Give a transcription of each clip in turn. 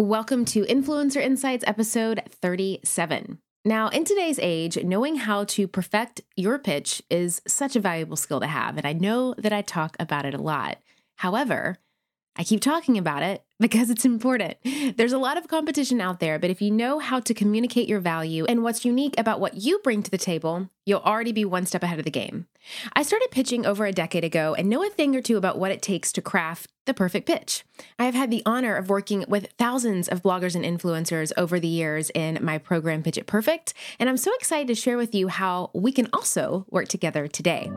Welcome to Influencer Insights episode 37. Now, in today's age, knowing how to perfect your pitch is such a valuable skill to have, and I know that I talk about it a lot. However, I keep talking about it because it's important. There's a lot of competition out there, but if you know how to communicate your value and what's unique about what you bring to the table, you'll already be one step ahead of the game. I started pitching over a decade ago and know a thing or two about what it takes to craft the perfect pitch. I have had the honor of working with thousands of bloggers and influencers over the years in my program Pitch It Perfect, and I'm so excited to share with you how we can also work together today.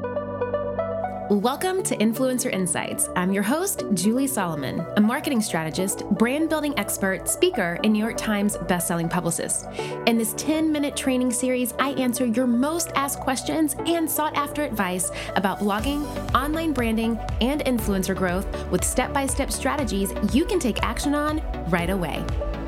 Welcome to Influencer Insights. I'm your host, Julie Solomon, a marketing strategist, brand building expert, speaker, and New York Times bestselling publicist. In this 10 minute training series, I answer your most asked questions and sought after advice about blogging, online branding, and influencer growth with step by step strategies you can take action on right away.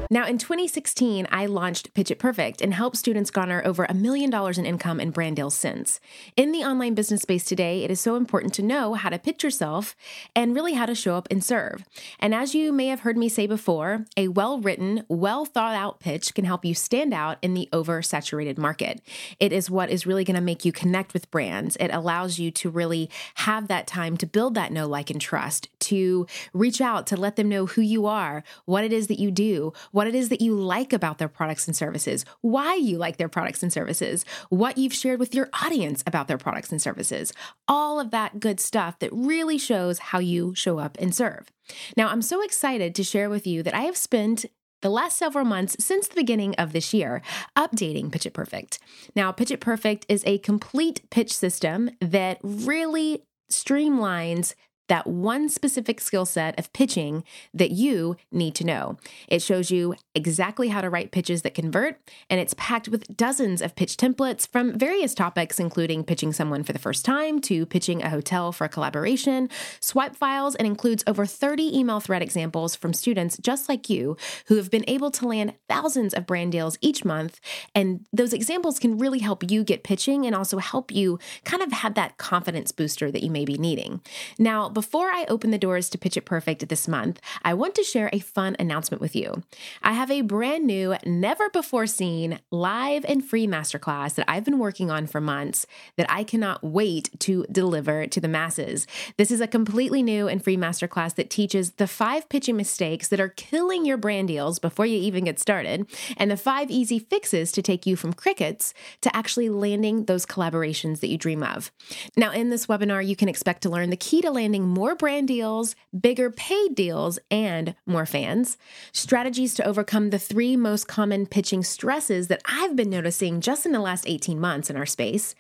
Now, in 2016, I launched Pitch It Perfect and helped students garner over a million dollars in income and brand deals since. In the online business space today, it is so important to know how to pitch yourself and really how to show up and serve. And as you may have heard me say before, a well written, well thought out pitch can help you stand out in the oversaturated market. It is what is really going to make you connect with brands. It allows you to really have that time to build that know, like, and trust, to reach out, to let them know who you are, what it is that you do what it is that you like about their products and services, why you like their products and services, what you've shared with your audience about their products and services, all of that good stuff that really shows how you show up and serve. Now, I'm so excited to share with you that I have spent the last several months since the beginning of this year, updating Pitch It Perfect. Now, Pitch It Perfect is a complete pitch system that really streamlines that one specific skill set of pitching that you need to know. It shows you exactly how to write pitches that convert, and it's packed with dozens of pitch templates from various topics, including pitching someone for the first time to pitching a hotel for a collaboration, swipe files, and includes over 30 email thread examples from students just like you who have been able to land thousands of brand deals each month. And those examples can really help you get pitching and also help you kind of have that confidence booster that you may be needing. Now, before I open the doors to Pitch It Perfect this month, I want to share a fun announcement with you. I have a brand new, never before seen live and free masterclass that I've been working on for months that I cannot wait to deliver to the masses. This is a completely new and free masterclass that teaches the five pitching mistakes that are killing your brand deals before you even get started, and the five easy fixes to take you from crickets to actually landing those collaborations that you dream of. Now, in this webinar, you can expect to learn the key to landing more brand deals, bigger paid deals, and more fans. Strategies to overcome the three most common pitching stresses that I've been noticing just in the last 18 months in our space.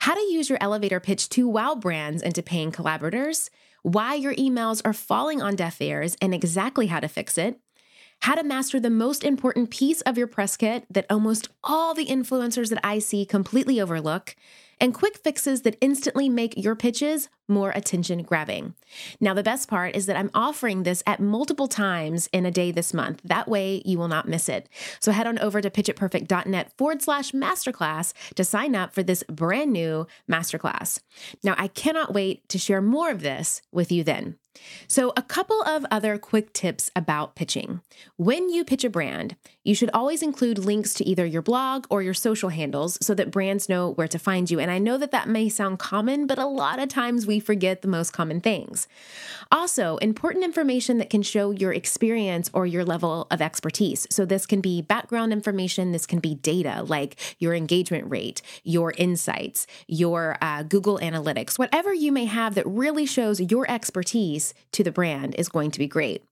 How to use your elevator pitch to wow brands into paying collaborators. Why your emails are falling on deaf ears and exactly how to fix it how to master the most important piece of your press kit that almost all the influencers that I see completely overlook, and quick fixes that instantly make your pitches more attention grabbing. Now, the best part is that I'm offering this at multiple times in a day this month. That way, you will not miss it. So head on over to pitchitperfect.net forward slash masterclass to sign up for this brand new masterclass. Now, I cannot wait to share more of this with you then. So, a couple of other quick tips about pitching. When you pitch a brand, you should always include links to either your blog or your social handles so that brands know where to find you. And I know that that may sound common, but a lot of times we forget the most common things. Also, important information that can show your experience or your level of expertise. So, this can be background information, this can be data like your engagement rate, your insights, your uh, Google Analytics, whatever you may have that really shows your expertise to the brand is going to be great.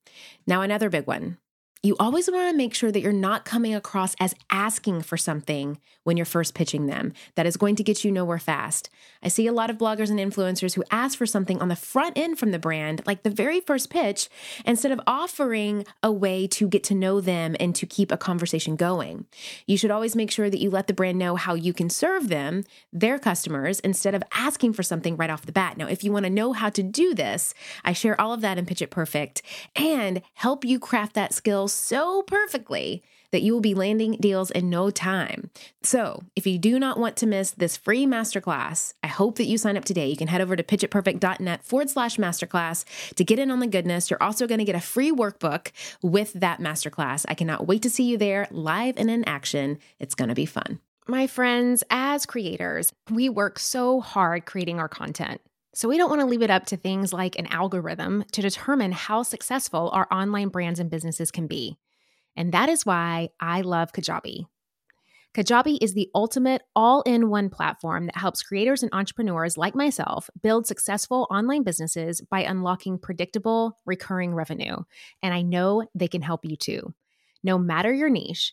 Now, another big one you always want to make sure that you're not coming across as asking for something when you're first pitching them. That is going to get you nowhere fast. I see a lot of bloggers and influencers who ask for something on the front end from the brand, like the very first pitch, instead of offering a way to get to know them and to keep a conversation going. You should always make sure that you let the brand know how you can serve them, their customers, instead of asking for something right off the bat. Now, if you want to know how to do this, I share all of that in Pitch It Perfect and help you craft that skill so perfectly that you will be landing deals in no time. So, if you do not want to miss this free masterclass, I hope that you sign up today. You can head over to pitchitperfect.net forward slash masterclass to get in on the goodness. You're also going to get a free workbook with that masterclass. I cannot wait to see you there live and in action. It's going to be fun. My friends, as creators, we work so hard creating our content. So we don't want to leave it up to things like an algorithm to determine how successful our online brands and businesses can be. And that is why I love Kajabi. Kajabi is the ultimate all in one platform that helps creators and entrepreneurs like myself build successful online businesses by unlocking predictable, recurring revenue. And I know they can help you too. No matter your niche,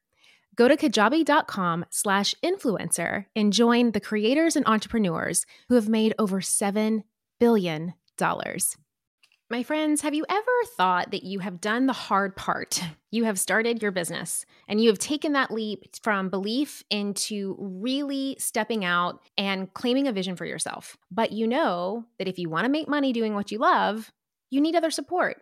Go to kajabi.com slash influencer and join the creators and entrepreneurs who have made over $7 billion. My friends, have you ever thought that you have done the hard part? You have started your business and you have taken that leap from belief into really stepping out and claiming a vision for yourself. But you know that if you want to make money doing what you love, you need other support.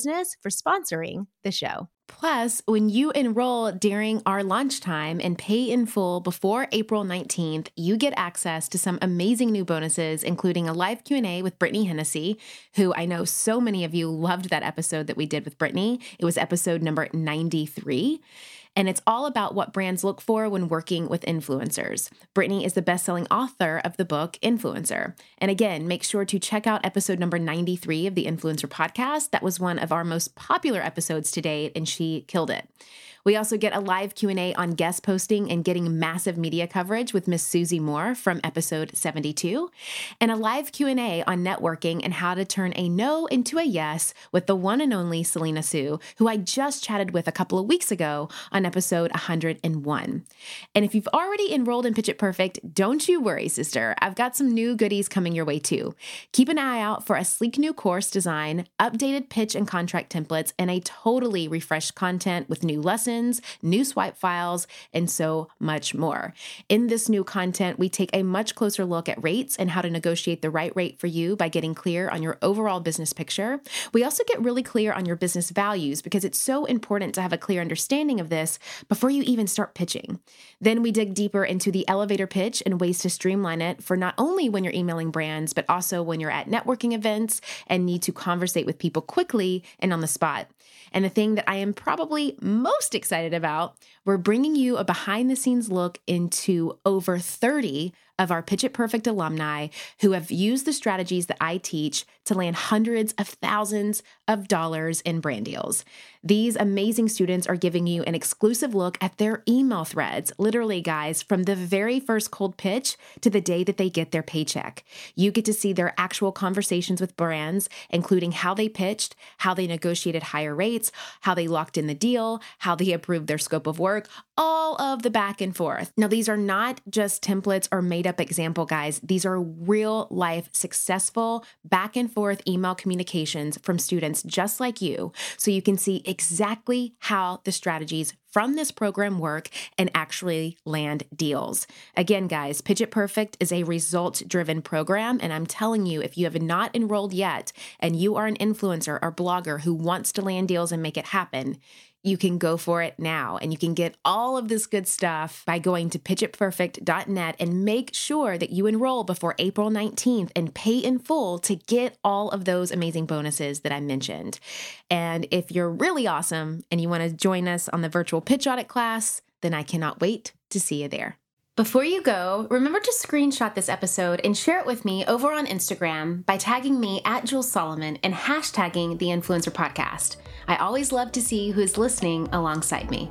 Business for sponsoring the show. Plus, when you enroll during our launch time and pay in full before April 19th, you get access to some amazing new bonuses, including a live Q&A with Brittany Hennessy, who I know so many of you loved that episode that we did with Brittany. It was episode number 93 and it's all about what brands look for when working with influencers. Brittany is the best selling author of the book Influencer. And again, make sure to check out episode number 93 of the Influencer podcast. That was one of our most popular episodes to date, and she killed it. We also get a live Q&A on guest posting and getting massive media coverage with Miss Susie Moore from episode 72, and a live Q&A on networking and how to turn a no into a yes with the one and only Selena Soo, who I just chatted with a couple of weeks ago on episode 101. And if you've already enrolled in Pitch It Perfect, don't you worry, sister. I've got some new goodies coming your way too. Keep an eye out for a sleek new course design, updated pitch and contract templates, and a totally refreshed content with new lessons lessons, new swipe files, and so much more. In this new content, we take a much closer look at rates and how to negotiate the right rate for you by getting clear on your overall business picture. We also get really clear on your business values because it's so important to have a clear understanding of this before you even start pitching. Then we dig deeper into the elevator pitch and ways to streamline it for not only when you're emailing brands, but also when you're at networking events and need to conversate with people quickly and on the spot. And the thing that I am probably most excited about, we're bringing you a behind the scenes look into over 30 of our Pitch It Perfect alumni who have used the strategies that I teach to land hundreds of thousands of dollars in brand deals. These amazing students are giving you an exclusive look at their email threads, literally, guys, from the very first cold pitch to the day that they get their paycheck. You get to see their actual conversations with brands, including how they pitched, how they negotiated higher rates, how they locked in the deal, how they approved their scope of work, all of the back and forth. Now, these are not just templates or made up example guys, these are real life successful back and forth email communications from students just like you, so you can see exactly how the strategies from this program work and actually land deals. Again, guys, It Perfect is a result driven program. And I'm telling you, if you have not enrolled yet and you are an influencer or blogger who wants to land deals and make it happen, you can go for it now. And you can get all of this good stuff by going to pitchitperfect.net and make sure that you enroll before April 19th and pay in full to get all of those amazing bonuses that I mentioned. And if you're really awesome and you want to join us on the virtual pitch audit class, then I cannot wait to see you there. Before you go, remember to screenshot this episode and share it with me over on Instagram by tagging me at Jules Solomon and hashtagging the Influencer Podcast. I always love to see who's listening alongside me.